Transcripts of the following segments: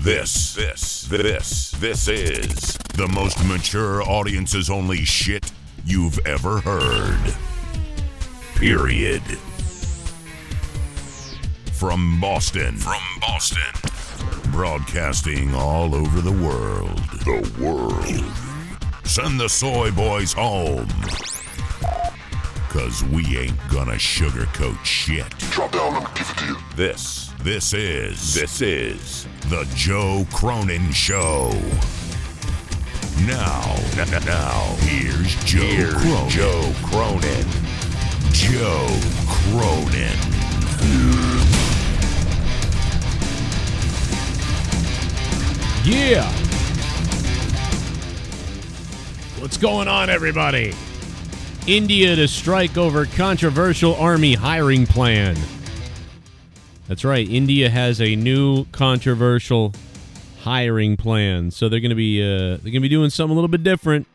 This, this, this, this is the most mature audiences only shit you've ever heard. Period. From Boston. From Boston. Broadcasting all over the world. The world. Send the soy boys home. Cause we ain't gonna sugarcoat shit. Drop down, let me give it to you. This, this is, this is the Joe Cronin Show. Now, now, here's Joe Here's Cronin. Joe Cronin. Joe Cronin. Yeah. What's going on, everybody? India to strike over controversial army hiring plan. That's right. India has a new controversial hiring plan, so they're going to be uh, they're going to be doing something a little bit different.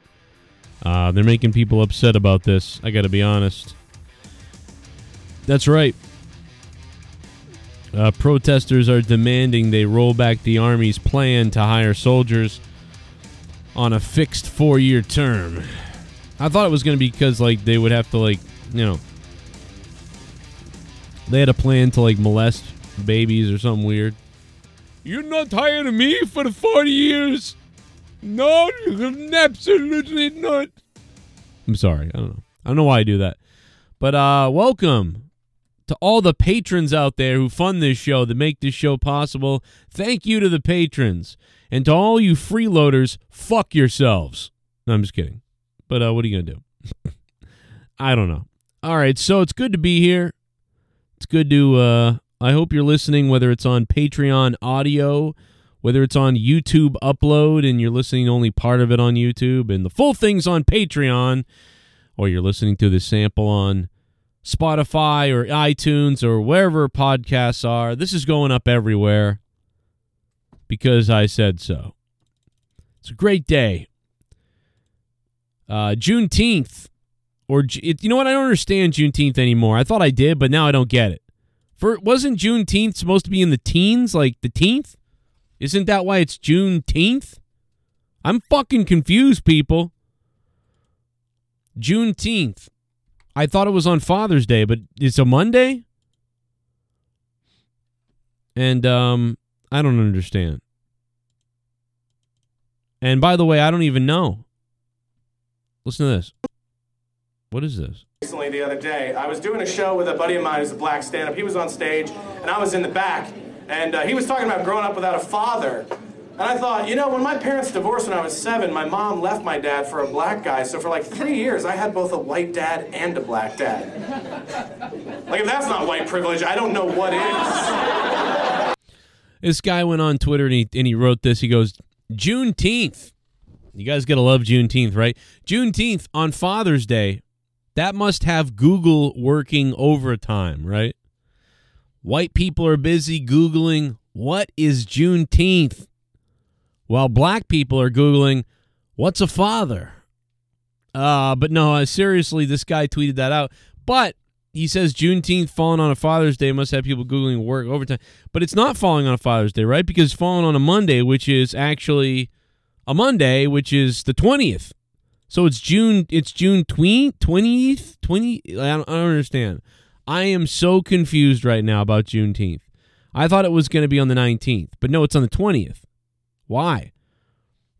Uh, they're making people upset about this. I got to be honest. That's right. Uh, protesters are demanding they roll back the Army's plan to hire soldiers on a fixed four year term. I thought it was going to be because, like, they would have to, like, you know, they had a plan to, like, molest babies or something weird. You're not hiring me for the 40 years. No, absolutely not. I'm sorry. I don't know. I don't know why I do that. But uh welcome to all the patrons out there who fund this show that make this show possible. Thank you to the patrons. And to all you freeloaders, fuck yourselves. No, I'm just kidding. But uh what are you going to do? I don't know. All right, so it's good to be here. It's good to uh I hope you're listening whether it's on Patreon audio, whether it's on YouTube upload and you're listening only part of it on YouTube and the full thing's on Patreon or you're listening to the sample on Spotify or iTunes or wherever podcasts are. This is going up everywhere because I said so. It's a great day. Uh, Juneteenth, or you know what? I don't understand Juneteenth anymore. I thought I did, but now I don't get it. For wasn't Juneteenth supposed to be in the teens, like the teenth? Isn't that why it's Juneteenth? I'm fucking confused, people. Juneteenth. I thought it was on Father's Day, but it's a Monday? And um I don't understand. And by the way, I don't even know. Listen to this. What is this? recently the other day. I was doing a show with a buddy of mine who's a black stand-up. He was on stage, and I was in the back, and uh, he was talking about growing up without a father. And I thought, you know, when my parents divorced when I was seven, my mom left my dad for a black guy. So for like three years, I had both a white dad and a black dad. Like, if that's not white privilege, I don't know what is. This guy went on Twitter and he and he wrote this. He goes, Juneteenth. You guys gotta love Juneteenth, right? Juneteenth on Father's Day. That must have Google working overtime, right? White people are busy Googling what is Juneteenth, while black people are Googling what's a father. Uh, but no, uh, seriously, this guy tweeted that out. But he says Juneteenth falling on a Father's Day must have people Googling work overtime. But it's not falling on a Father's Day, right? Because falling on a Monday, which is actually a Monday, which is the 20th. So it's June. It's June twentieth, twenty. I don't, I don't understand. I am so confused right now about Juneteenth. I thought it was going to be on the nineteenth, but no, it's on the twentieth. Why?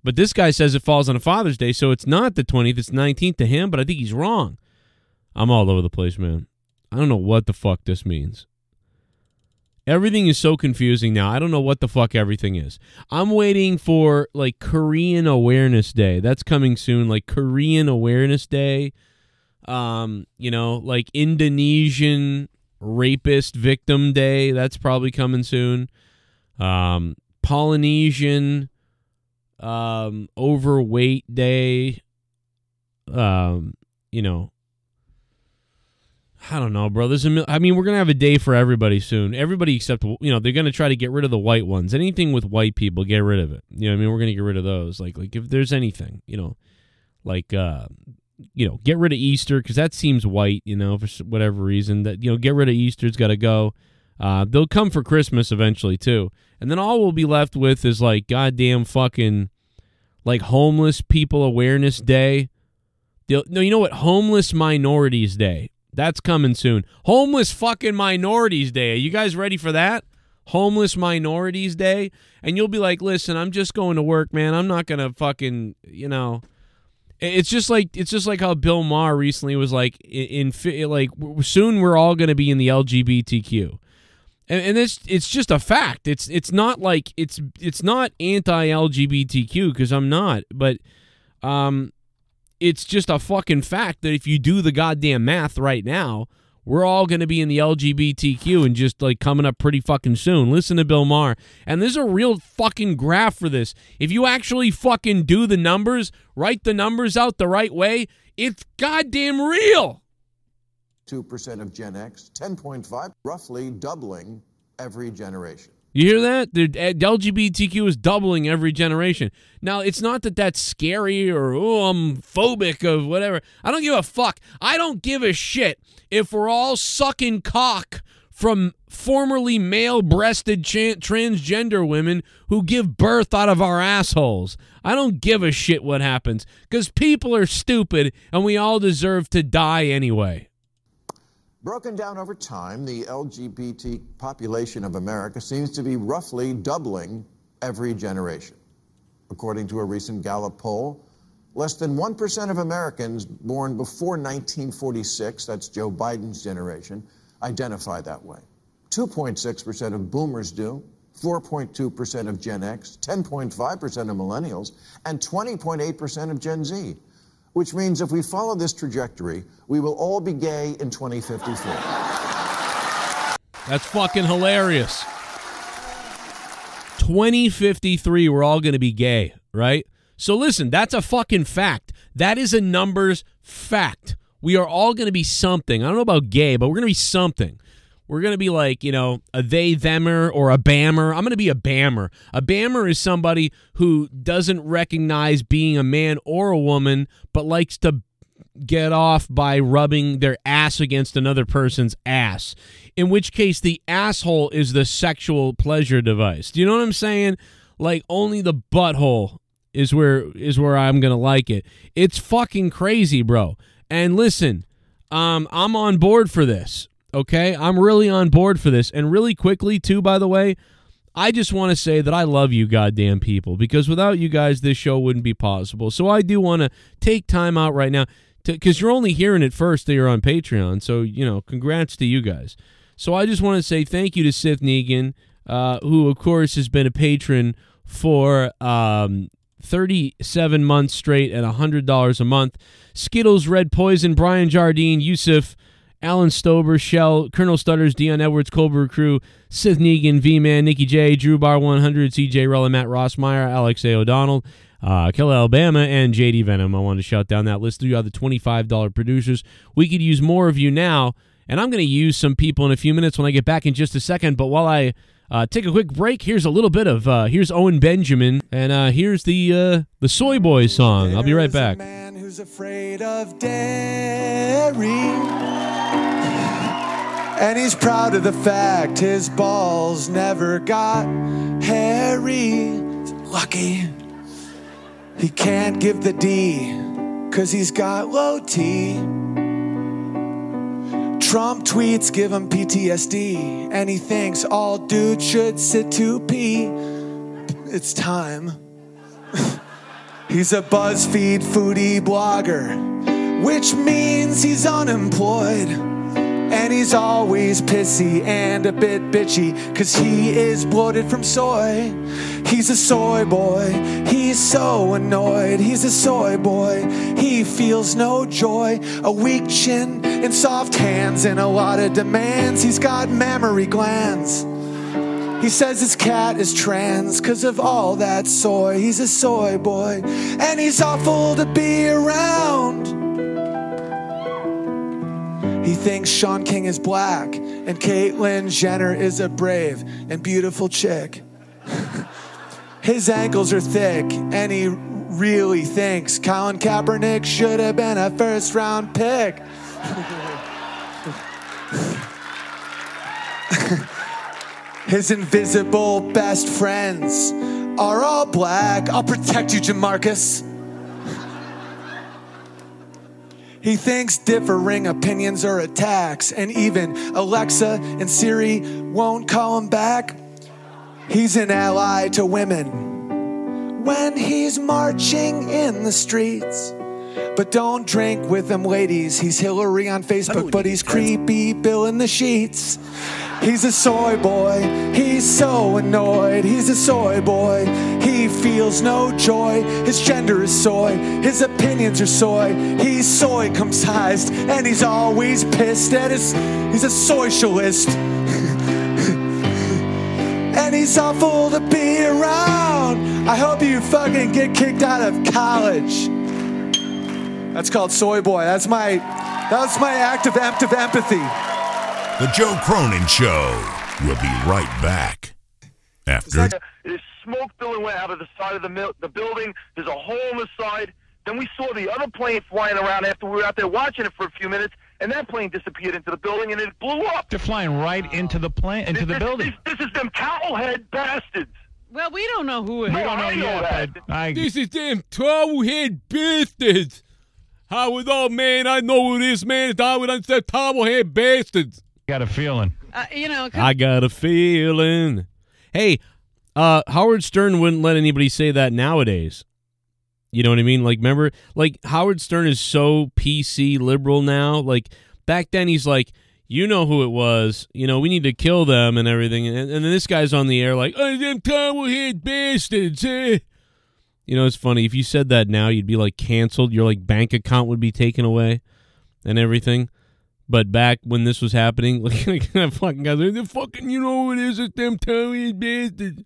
But this guy says it falls on a Father's Day, so it's not the twentieth. It's nineteenth to him, but I think he's wrong. I'm all over the place, man. I don't know what the fuck this means. Everything is so confusing now. I don't know what the fuck everything is. I'm waiting for like Korean Awareness Day. That's coming soon. Like Korean Awareness Day. Um, you know, like Indonesian Rapist Victim Day. That's probably coming soon. Um, Polynesian um overweight day. Um, you know, I don't know, bro. There's a mil- I mean, we're gonna have a day for everybody soon. Everybody except you know they're gonna try to get rid of the white ones. Anything with white people, get rid of it. You know, I mean, we're gonna get rid of those. Like, like if there's anything, you know, like uh, you know, get rid of Easter because that seems white. You know, for whatever reason that you know, get rid of Easter's got to go. Uh, they'll come for Christmas eventually too, and then all we'll be left with is like goddamn fucking like homeless people awareness day. They'll, no, you know what? Homeless minorities day. That's coming soon. Homeless fucking minorities day. Are you guys ready for that? Homeless minorities day, and you'll be like, listen, I'm just going to work, man. I'm not gonna fucking, you know. It's just like it's just like how Bill Maher recently was like in, in like soon we're all going to be in the LGBTQ, and, and it's it's just a fact. It's it's not like it's it's not anti LGBTQ because I'm not, but um, it's just a fucking fact that if you do the goddamn math right now, we're all going to be in the LGBTQ and just like coming up pretty fucking soon. Listen to Bill Maher. And there's a real fucking graph for this. If you actually fucking do the numbers, write the numbers out the right way, it's goddamn real. 2% of Gen X, 10.5, roughly doubling every generation. You hear that? The eh, LGBTQ is doubling every generation. Now, it's not that that's scary or, oh, I'm phobic of whatever. I don't give a fuck. I don't give a shit if we're all sucking cock from formerly male breasted transgender women who give birth out of our assholes. I don't give a shit what happens because people are stupid and we all deserve to die anyway. Broken down over time, the LGBT population of America seems to be roughly doubling every generation. According to a recent Gallup poll, less than 1% of Americans born before 1946, that's Joe Biden's generation, identify that way. 2.6% of boomers do, 4.2% of Gen X, 10.5% of millennials, and 20.8% of Gen Z which means if we follow this trajectory, we will all be gay in 2054. That's fucking hilarious. 2053, we're all going to be gay, right? So listen, that's a fucking fact. That is a numbers fact. We are all going to be something. I don't know about gay, but we're going to be something. We're going to be like, you know, a they, themer, or a bammer. I'm going to be a bammer. A bammer is somebody who doesn't recognize being a man or a woman, but likes to get off by rubbing their ass against another person's ass. In which case, the asshole is the sexual pleasure device. Do you know what I'm saying? Like, only the butthole is where is where I'm gonna like it. It's fucking crazy, bro. And listen, um, I'm on board for this. Okay, I'm really on board for this. And really quickly, too, by the way, I just want to say that I love you, goddamn people, because without you guys, this show wouldn't be possible. So I do want to take time out right now, because you're only hearing it first that you're on Patreon. So, you know, congrats to you guys. So I just want to say thank you to Sith Negan, uh, who, of course, has been a patron for um, 37 months straight at $100 a month. Skittles, Red Poison, Brian Jardine, Yusuf, Alan Stober, Shell, Colonel Stutters, Dion Edwards, Cobra Crew, Sith Negan, V Man, Nikki J, Drew Bar 100, CJ Rella, Matt Rossmeyer, Alex A. O'Donnell, uh, Alabama, and JD Venom. I wanted to shout down that list. You are the $25 producers. We could use more of you now, and I'm going to use some people in a few minutes when I get back in just a second. But while I uh, take a quick break, here's a little bit of uh, here's Owen Benjamin, and uh, here's the uh, the Soy Boys song. I'll be right back. And he's proud of the fact his balls never got hairy. Lucky he can't give the D, cause he's got low T. Trump tweets give him PTSD, and he thinks all dudes should sit to pee. It's time. he's a BuzzFeed foodie blogger, which means he's unemployed. And he's always pissy and a bit bitchy, cause he is bloated from soy. He's a soy boy, he's so annoyed. He's a soy boy, he feels no joy. A weak chin and soft hands and a lot of demands. He's got mammary glands. He says his cat is trans because of all that soy. He's a soy boy, and he's awful to be around. He thinks Shaun King is black and Caitlyn Jenner is a brave and beautiful chick. His ankles are thick and he really thinks Colin Kaepernick should have been a first round pick. His invisible best friends are all black. I'll protect you, Jamarcus. He thinks differing opinions are attacks, and even Alexa and Siri won't call him back. He's an ally to women when he's marching in the streets. But don't drink with them ladies. He's Hillary on Facebook, but he's creepy Bill in the sheets. He's a soy boy. He's so annoyed. He's a soy boy. He feels no joy. His gender is soy. His opinions are soy. He's soy sized, and he's always pissed at his. He's a socialist. and he's awful to be around. I hope you fucking get kicked out of college. That's called soy boy. That's my. That's my act of, act of empathy. The Joe Cronin Show. We'll be right back. After. There's smoke billowing out of the side of the, mil- the building. There's a hole in the side. Then we saw the other plane flying around after we were out there watching it for a few minutes, and that plane disappeared into the building and it blew up. They're flying right into the plane, into the building. This, this is them towelhead bastards. Well, we don't know who it We don't know I know yet, that. I, This is them towelhead bastards. Howard, oh man, I know who this man is. Howard, I said towelhead bastards. got a feeling. Uh, you know, I got a feeling. Hey, uh, Howard Stern wouldn't let anybody say that nowadays. You know what I mean? Like, remember, like Howard Stern is so PC liberal now. Like back then, he's like, you know who it was. You know, we need to kill them and everything. And, and then this guy's on the air like, oh, them towelhead bastards. Eh. You know, it's funny. If you said that now, you'd be like canceled. Your like bank account would be taken away and everything. But back when this was happening, like that fucking guys, the fucking, you know who it is? It's them towelhead bastards.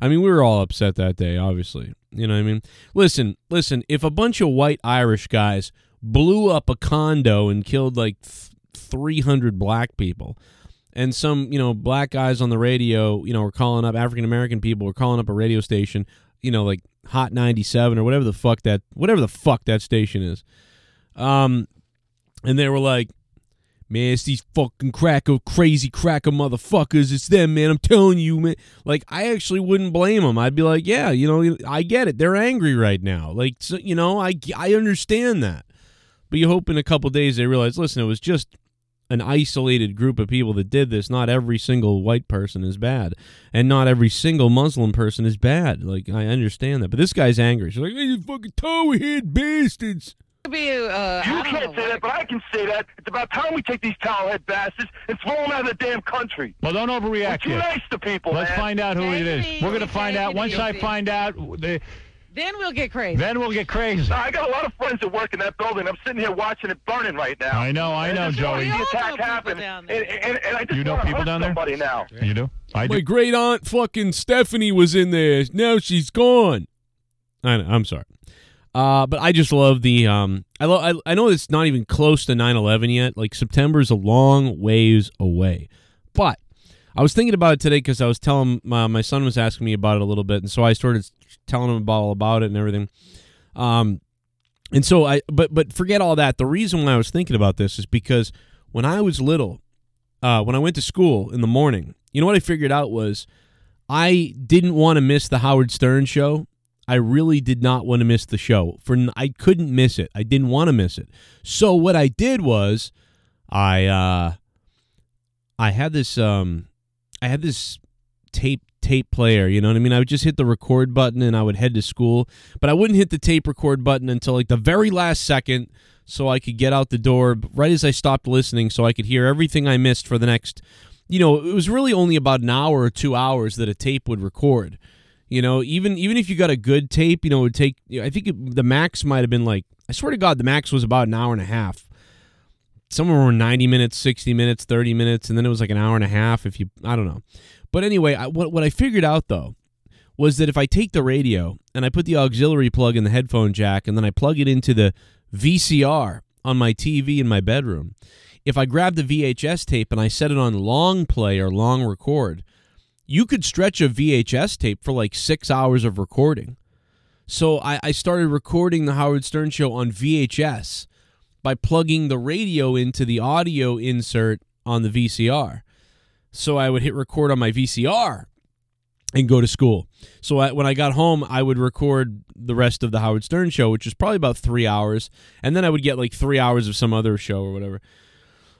I mean, we were all upset that day, obviously. You know what I mean? Listen, listen. If a bunch of white Irish guys blew up a condo and killed like th- 300 black people, and some, you know, black guys on the radio, you know, were calling up African American people, were calling up a radio station, you know, like Hot 97 or whatever the fuck that, whatever the fuck that station is. Um, and they were like, Man, it's these fucking cracker, crazy cracker motherfuckers. It's them, man. I'm telling you, man. Like, I actually wouldn't blame them. I'd be like, yeah, you know, I get it. They're angry right now. Like, so, you know, I, I understand that. But you hope in a couple days they realize, listen, it was just an isolated group of people that did this. Not every single white person is bad, and not every single Muslim person is bad. Like, I understand that. But this guy's angry. She's like, hey, you fucking towhead bastards. be. Uh, You can't say that, but I can say that. It's about time we take these towelhead bastards and throw them out of the damn country. Well, don't We're overreact too yet. nice to people, Let's man. find out who Take it it is. We're going to find out. Once I find out, the, Then we'll get crazy. then we'll get crazy. I got a lot of friends that work in that building. I'm sitting here watching it burning right now. I know, I know, just Joey. We The all know attack happened, down and, there. and, and I just You know wanna people hurt down there? somebody now. You do? I My great aunt fucking Stephanie was in there. Now she's gone. I know, I'm sorry. Uh, but I just love the um I lo- I, I know it's not even close to 9/11 yet. Like September's a long ways away. But I was thinking about it today cuz I was telling my, my son was asking me about it a little bit and so I started telling him about all about it and everything. Um and so I but but forget all that. The reason why I was thinking about this is because when I was little, uh, when I went to school in the morning, you know what I figured out was I didn't want to miss the Howard Stern show. I really did not want to miss the show. For I couldn't miss it. I didn't want to miss it. So what I did was I uh I had this um I had this tape tape player, you know what I mean? I would just hit the record button and I would head to school, but I wouldn't hit the tape record button until like the very last second so I could get out the door right as I stopped listening so I could hear everything I missed for the next you know, it was really only about an hour or 2 hours that a tape would record. You know, even even if you got a good tape, you know, it would take I think it, the max might have been like I swear to god the max was about an hour and a half some of them were 90 minutes 60 minutes 30 minutes and then it was like an hour and a half if you i don't know. But anyway I, what, what i figured out though was that if i take the radio and i put the auxiliary plug in the headphone jack and then i plug it into the vcr on my tv in my bedroom if i grab the vhs tape and i set it on long play or long record you could stretch a vhs tape for like six hours of recording. So I, I started recording the howard stern show on vhs by plugging the radio into the audio insert on the VCR. So I would hit record on my VCR and go to school. So I, when I got home, I would record the rest of the Howard Stern show, which was probably about three hours, and then I would get like three hours of some other show or whatever,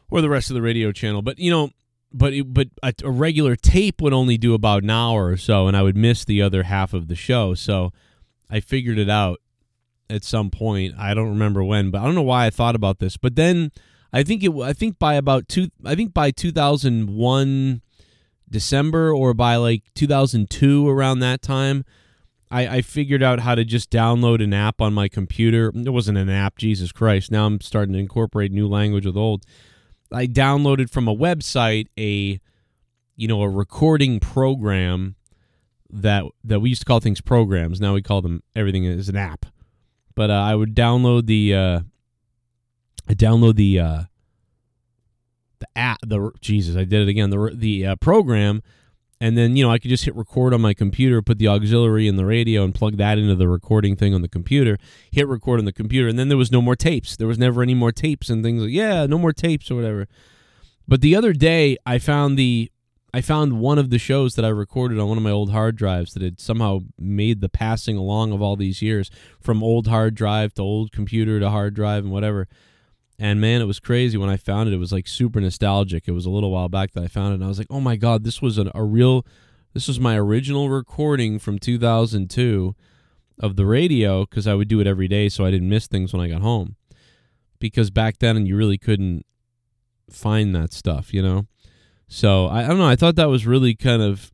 or the rest of the radio channel. But you know, but it, but a, a regular tape would only do about an hour or so, and I would miss the other half of the show. So I figured it out at some point. I don't remember when, but I don't know why I thought about this. But then I think it. I think by about two. I think by two thousand one December or by like two thousand two around that time. I, I figured out how to just download an app on my computer. It wasn't an app, Jesus Christ. Now I'm starting to incorporate new language with old. I downloaded from a website a you know a recording program that that we used to call things programs. Now we call them everything is an app. But uh, I would download the uh, I download the uh, the app. The Jesus, I did it again. The the uh, program, and then you know I could just hit record on my computer, put the auxiliary in the radio, and plug that into the recording thing on the computer. Hit record on the computer, and then there was no more tapes. There was never any more tapes and things like yeah, no more tapes or whatever. But the other day, I found the I found one of the shows that I recorded on one of my old hard drives that had somehow made the passing along of all these years from old hard drive to old computer to hard drive and whatever. And man, it was crazy when I found it. It was like super nostalgic. It was a little while back that I found it, and I was like, "Oh my god, this was an, a real. This was my original recording from 2002 of the radio because I would do it every day, so I didn't miss things when I got home. Because back then, you really couldn't find that stuff, you know. So I, I don't know. I thought that was really kind of.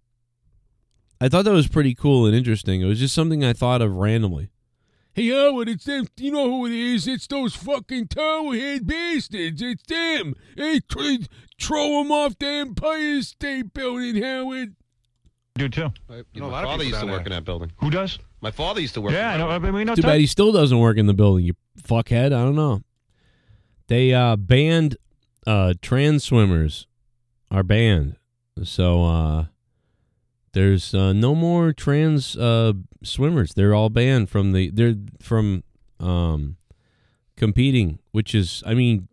I thought that was pretty cool and interesting. It was just something I thought of randomly. Hey Howard, it's them. You know who it is? It's those fucking towerhead bastards. It's them. Hey, tr- throw them off the Empire State Building, Howard. Do too. You know, my father used to work in that building. Who does? My father used to work. Yeah, I in that I mean, we know. Too bad he still doesn't work in the building. You fuckhead. I don't know. They uh, banned uh, trans swimmers. Are banned. So uh, there's uh, no more trans uh, swimmers. They're all banned from the. They're from um, competing, which is, I mean,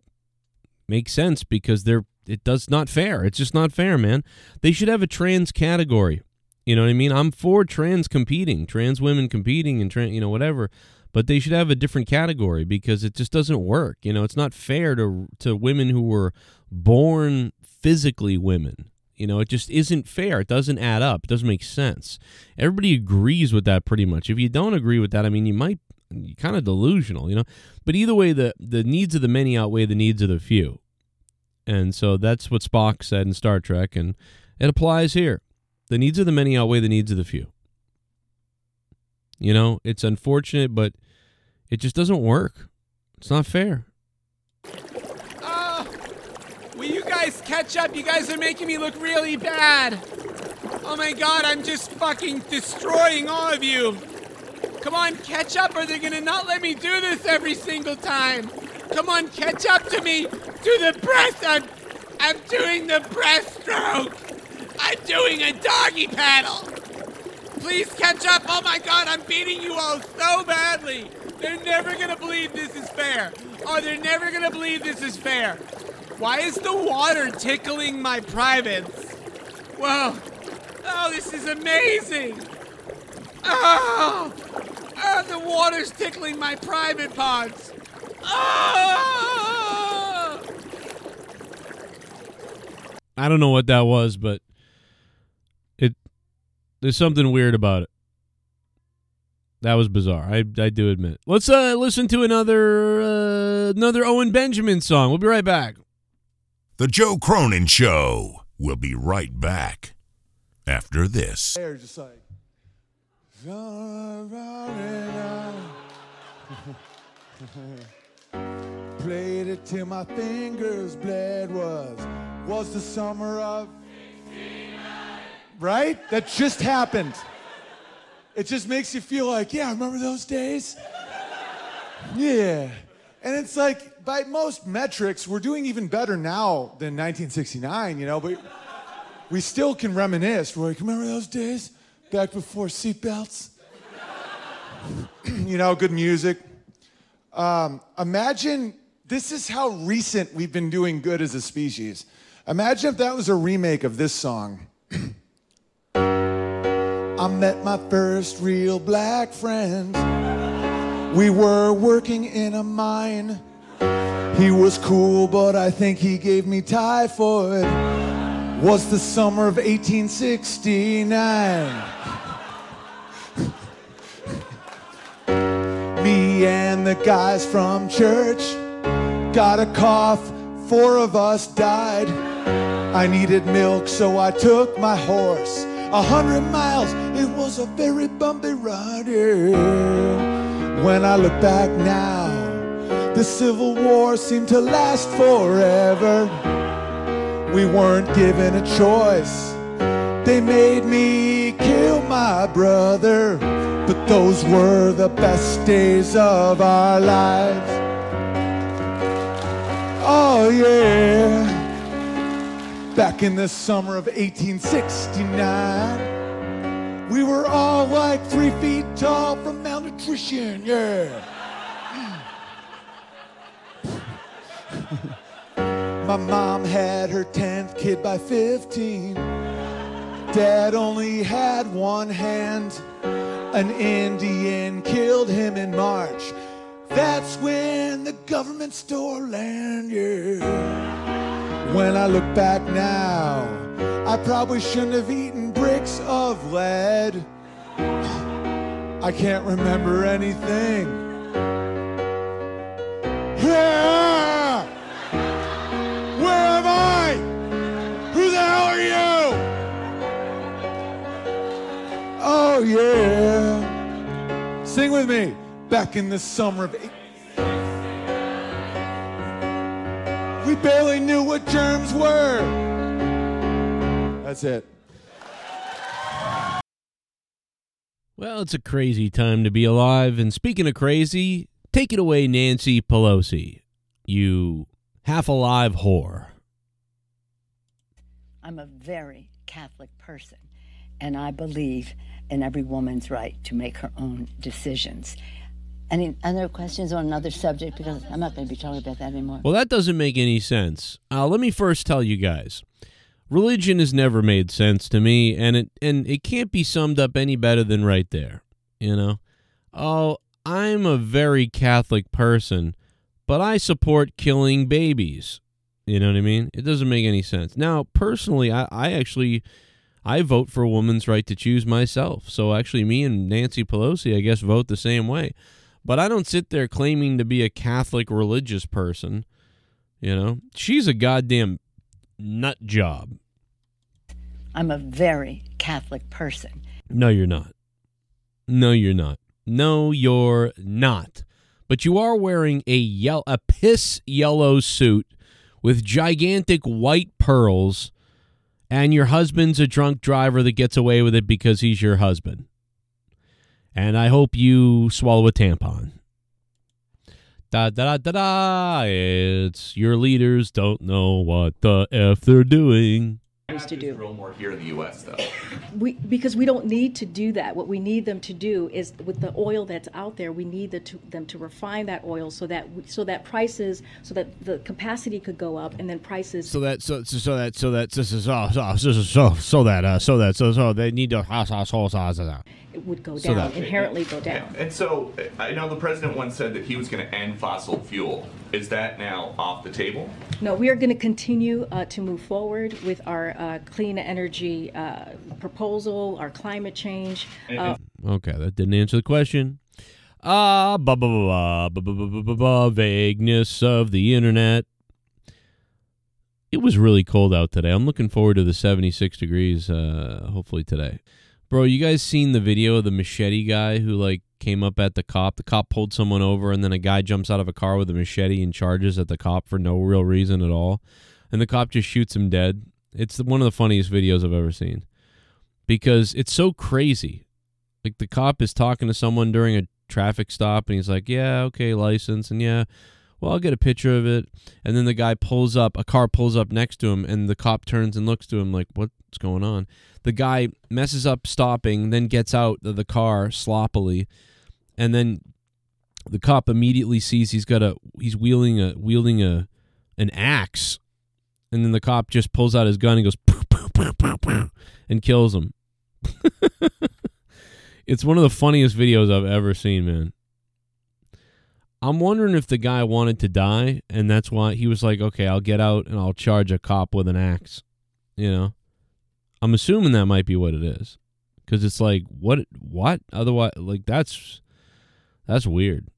makes sense because they're. It does not fair. It's just not fair, man. They should have a trans category. You know what I mean? I'm for trans competing, trans women competing, and trans, you know, whatever. But they should have a different category because it just doesn't work. You know, it's not fair to to women who were born physically women. You know, it just isn't fair. It doesn't add up. It doesn't make sense. Everybody agrees with that pretty much. If you don't agree with that, I mean, you might you're kind of delusional, you know. But either way, the the needs of the many outweigh the needs of the few, and so that's what Spock said in Star Trek, and it applies here. The needs of the many outweigh the needs of the few. You know, it's unfortunate, but it just doesn't work. It's not fair. Ah, will you guys catch up? You guys are making me look really bad. Oh my god, I'm just fucking destroying all of you. Come on, catch up, or they're gonna not let me do this every single time. Come on, catch up to me. Do the breast. I'm, I'm doing the breaststroke. I'm doing a doggy paddle. Please catch up. Oh my god, I'm beating you all so badly. They're never gonna believe this is fair. Oh, they're never gonna believe this is fair. Why is the water tickling my privates? Whoa. Oh, this is amazing. Oh, oh the water's tickling my private parts. Oh! I don't know what that was, but it there's something weird about it. That was bizarre. I I do admit. Let's uh listen to another uh, another Owen Benjamin song. We'll be right back. The Joe Cronin Show. We'll be right back after this. They're just like. Played it till my fingers bled was was the summer of right that just happened it just makes you feel like yeah remember those days yeah and it's like by most metrics we're doing even better now than 1969 you know but we still can reminisce we're like remember those days back before seatbelts you know good music um, imagine this is how recent we've been doing good as a species. Imagine if that was a remake of this song. I met my first real black friend. We were working in a mine. He was cool, but I think he gave me typhoid. Was the summer of 1869. Me and the guys from church got a cough. Four of us died. I needed milk, so I took my horse. A hundred miles, it was a very bumpy ride. yeah. When I look back now, the Civil War seemed to last forever. We weren't given a choice. They made me kill my brother. But those were the best days of our lives. Oh, yeah. Back in the summer of 1869, we were all like three feet tall from malnutrition, yeah. My mom had her 10th kid by 15. Dad only had one hand. An Indian killed him in March. That's when the government stole land, yeah. When I look back now, I probably shouldn't have eaten bricks of lead. I can't remember anything. Yeah! Where am I? Who the hell are you? Oh, yeah. Sing with me. Back in the summer of. We barely knew what germs were. That's it. Well, it's a crazy time to be alive. And speaking of crazy, take it away, Nancy Pelosi. You half alive whore. I'm a very Catholic person, and I believe in every woman's right to make her own decisions. Any other questions on another subject? Because I'm not going to be talking about that anymore. Well, that doesn't make any sense. Uh, let me first tell you guys religion has never made sense to me, and it, and it can't be summed up any better than right there. You know? Oh, I'm a very Catholic person, but I support killing babies. You know what I mean? It doesn't make any sense. Now, personally, I, I actually I vote for a woman's right to choose myself. So actually, me and Nancy Pelosi, I guess, vote the same way. But I don't sit there claiming to be a Catholic religious person. You know, she's a goddamn nut job. I'm a very Catholic person. No, you're not. No, you're not. No, you're not. But you are wearing a yell a piss yellow suit with gigantic white pearls, and your husband's a drunk driver that gets away with it because he's your husband. And I hope you swallow a tampon. Da da da da da. It's your leaders don't know what the f they're doing. to do. Drill more here in the U.S. though. We, because we don't need to do that. What we need them to do is with the oil that's out there, we need the, to, them to refine that oil so that we, so that prices, so that the capacity could go up, and then prices. So that so so, so that so that so so so so so, so, so that uh, so that so so they need to it would go So down, that- inherently go down. And so I know the president once said that he was going to end fossil fuel. Is that now off the table? No, we are going to continue uh, to move forward with our uh, clean energy uh, proposal, our climate change. Uh, Okay, that didn't answer the question. Ah, blah, blah, blah, blah, blah, blah, blah, blah, blah, vagueness of the internet. It was really cold out today. I'm looking forward to the 76 degrees, uh, hopefully today. Bro, you guys seen the video of the machete guy who, like, came up at the cop? The cop pulled someone over, and then a guy jumps out of a car with a machete and charges at the cop for no real reason at all. And the cop just shoots him dead. It's one of the funniest videos I've ever seen because it's so crazy like the cop is talking to someone during a traffic stop and he's like yeah okay license and yeah well i'll get a picture of it and then the guy pulls up a car pulls up next to him and the cop turns and looks to him like what's going on the guy messes up stopping then gets out of the car sloppily and then the cop immediately sees he's got a he's wielding a wielding a an axe and then the cop just pulls out his gun and goes "Poo, poo, poo, poo, poo," and kills him. it's one of the funniest videos I've ever seen, man. I'm wondering if the guy wanted to die, and that's why he was like, "Okay, I'll get out and I'll charge a cop with an axe." You know, I'm assuming that might be what it is, because it's like, what, what? Otherwise, like that's that's weird,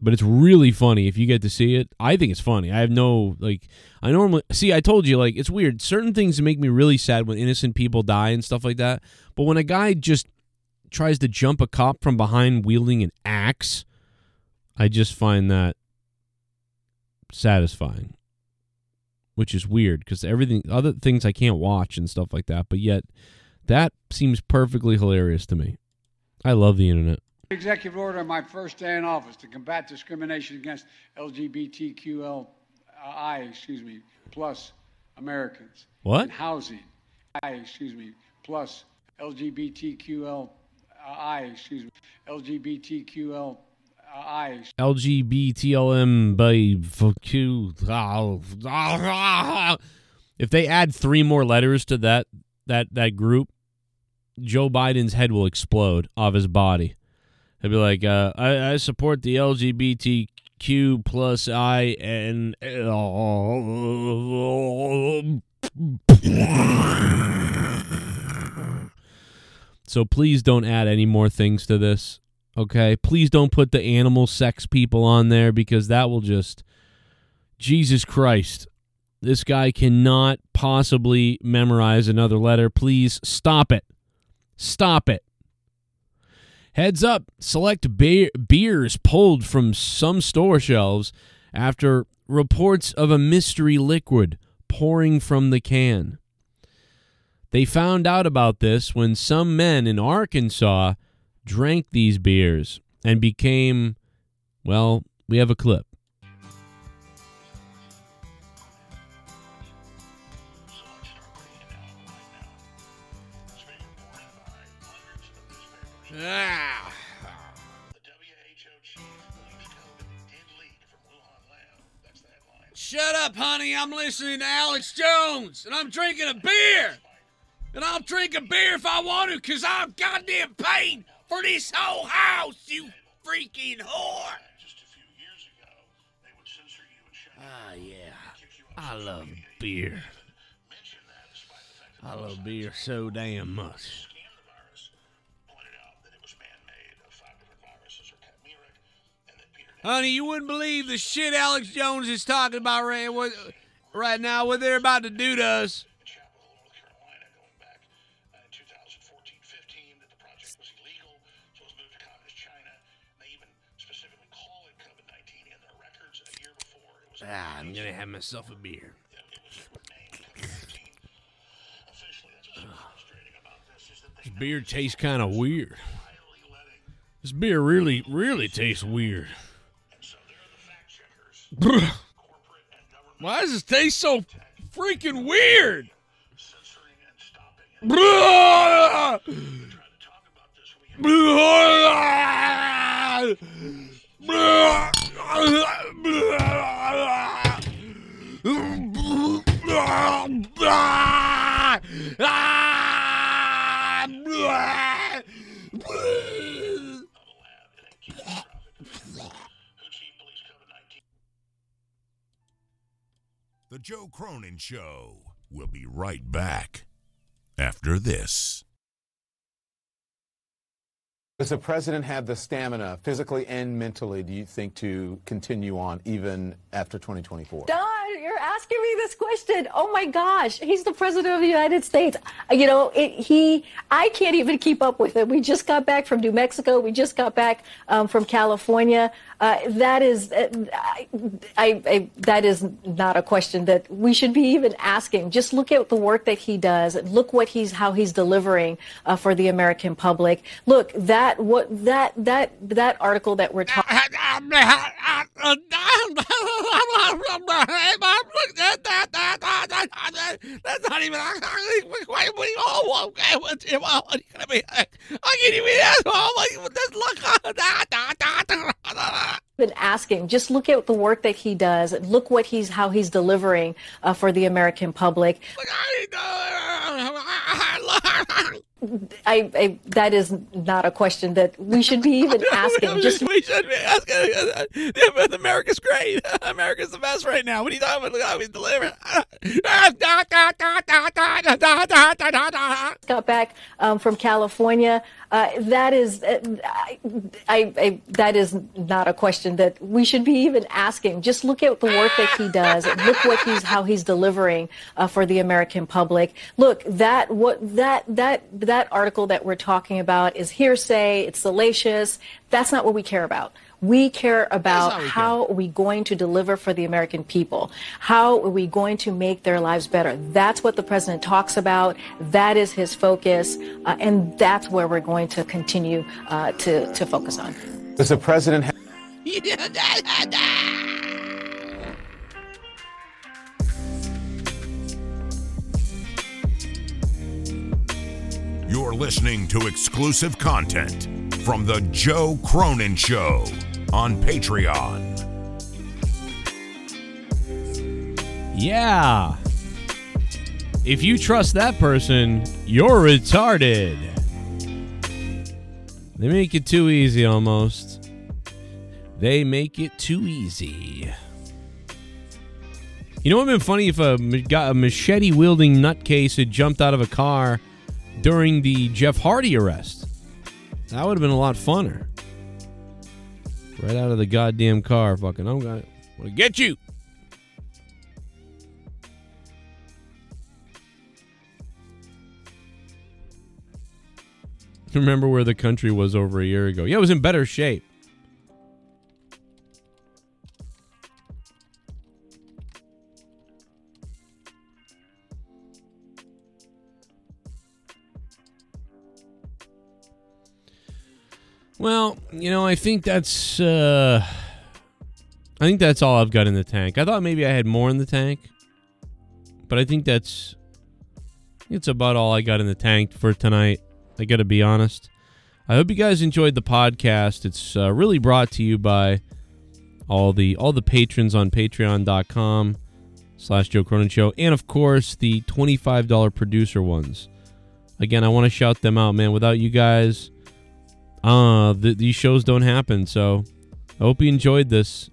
but it's really funny if you get to see it. I think it's funny. I have no like. I normally see. I told you like it's weird. Certain things make me really sad when innocent people die and stuff like that. But when a guy just tries to jump a cop from behind wielding an axe. I just find that satisfying, which is weird because everything, other things I can't watch and stuff like that, but yet that seems perfectly hilarious to me. I love the internet. Executive order on my first day in office to combat discrimination against LGBTQLI, excuse me, plus Americans. What? In housing. I, excuse me, plus LGBTQLI, excuse me, LGBTQLI. LGBTLM by fuck you. If they add three more letters to that that that group, Joe Biden's head will explode off his body. He'll be like, uh, I, I support the LGBTQ plus I and so please don't add any more things to this. Okay, please don't put the animal sex people on there because that will just Jesus Christ. This guy cannot possibly memorize another letter. Please stop it. Stop it. Heads up, select be- beers pulled from some store shelves after reports of a mystery liquid pouring from the can. They found out about this when some men in Arkansas drank these beers and became, well, we have a clip. Ah. Shut up, honey. I'm listening to Alex Jones, and I'm drinking a beer. And I'll drink a beer if I want to, because I'm goddamn paid for this whole house, you freaking whore. Ah, yeah. I love beer. I love beer so damn much. Honey, you wouldn't believe the shit Alex Jones is talking about right, right now, what they're about to do to us. Ah, I'm gonna have myself a beer. This beer tastes kind of weird. This beer really, really tastes weird. Why does this taste so freaking weird? The Joe Cronin Show. We'll be right back after this. Does the president have the stamina, physically and mentally, do you think, to continue on even after 2024? Don, you're asking me this question. Oh my gosh, he's the president of the United States. You know, it, he, I can't even keep up with it. We just got back from New Mexico. We just got back um, from California. Uh, that is, uh, I, I, that is not a question that we should be even asking. Just look at the work that he does. Look what he's, how he's delivering uh, for the American public. Look, that, what, that, that, that article that we're talking. That's not even. Oh, okay. What's it? What you gonna be? I can't even. Oh, my. This look. been asking. Just look at the work that he does. Look what he's how he's delivering uh, for the American public. I, I that is not a question that we should be even asking. Just we should be asking. America's great. America's the best right now. What are you talking about? Look how we deliver. got back um, from California. Uh, that is, uh, I, I, I, that is not a question that we should be even asking. Just look at the work that he does. look what he's how he's delivering uh, for the American public. Look, that what that that that article that we're talking about is hearsay. It's salacious. That's not what we care about. We care about we how are we going to deliver for the American people? How are we going to make their lives better? That's what the president talks about. That is his focus, uh, and that's where we're going to continue uh, to to focus on. Does the president have listening to exclusive content from The Joe Cronin Show on Patreon. Yeah. If you trust that person, you're retarded. They make it too easy almost. They make it too easy. You know what would have been funny if a, a machete wielding nutcase had jumped out of a car during the Jeff Hardy arrest? That would have been a lot funner. Right out of the goddamn car, fucking. Oh, I'm gonna, I'm gonna get you. Remember where the country was over a year ago? Yeah, it was in better shape. Well, you know, I think that's uh I think that's all I've got in the tank. I thought maybe I had more in the tank. But I think that's it's about all I got in the tank for tonight. I got to be honest. I hope you guys enjoyed the podcast. It's uh, really brought to you by all the all the patrons on patreon.com slash Joe Cronin Show. And of course the $25 producer ones. Again, I want to shout them out, man. Without you guys, uh, th- these shows don't happen. So I hope you enjoyed this.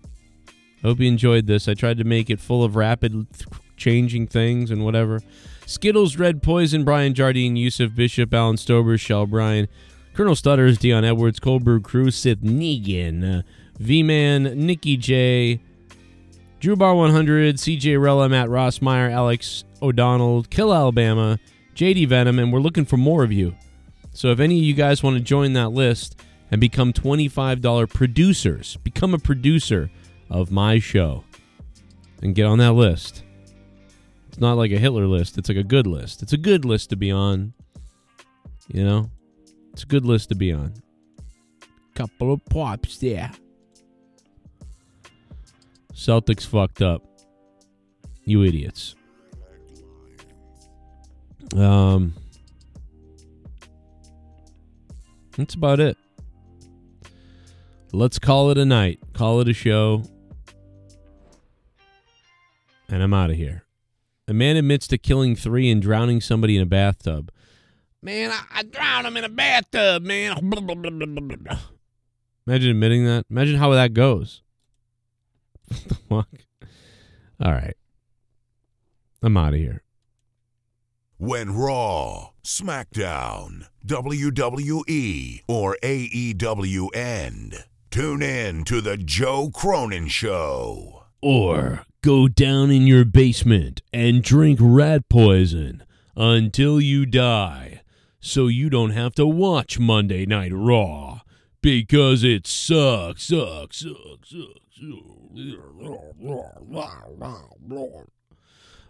I hope you enjoyed this. I tried to make it full of rapid th- changing things and whatever. Skittles, Red Poison, Brian Jardine, Yusuf Bishop, Alan Stober, Shell Bryan, Colonel Stutters, Dion Edwards, Coldbrew Crew, Sith Negan, uh, V Man, Nikki J, Drew Bar 100, CJ Rella, Matt Rossmeyer, Alex O'Donnell, Kill Alabama, JD Venom, and we're looking for more of you. So if any of you guys want to join that list and become $25 producers, become a producer of my show and get on that list. It's not like a Hitler list, it's like a good list. It's a good list to be on. You know? It's a good list to be on. Couple of pops there. Celtics fucked up. You idiots. Um That's about it. Let's call it a night. Call it a show. And I'm out of here. A man admits to killing three and drowning somebody in a bathtub. Man, I, I drowned him in a bathtub, man. Imagine admitting that. Imagine how that goes. What the fuck? All right. I'm out of here. When Raw, SmackDown, WWE, or AEW end, tune in to The Joe Cronin Show. Or go down in your basement and drink rat poison until you die so you don't have to watch Monday Night Raw because it sucks, sucks, sucks, sucks.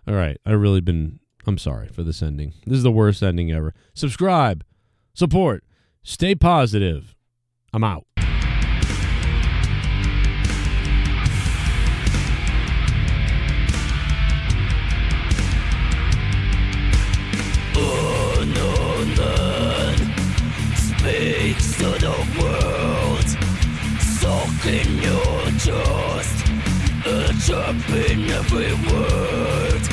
All right, I've really been I'm sorry for this ending. This is the worst ending ever. Subscribe, support, stay positive. I'm out. Speaks to the world, soaking your Jumping every word War for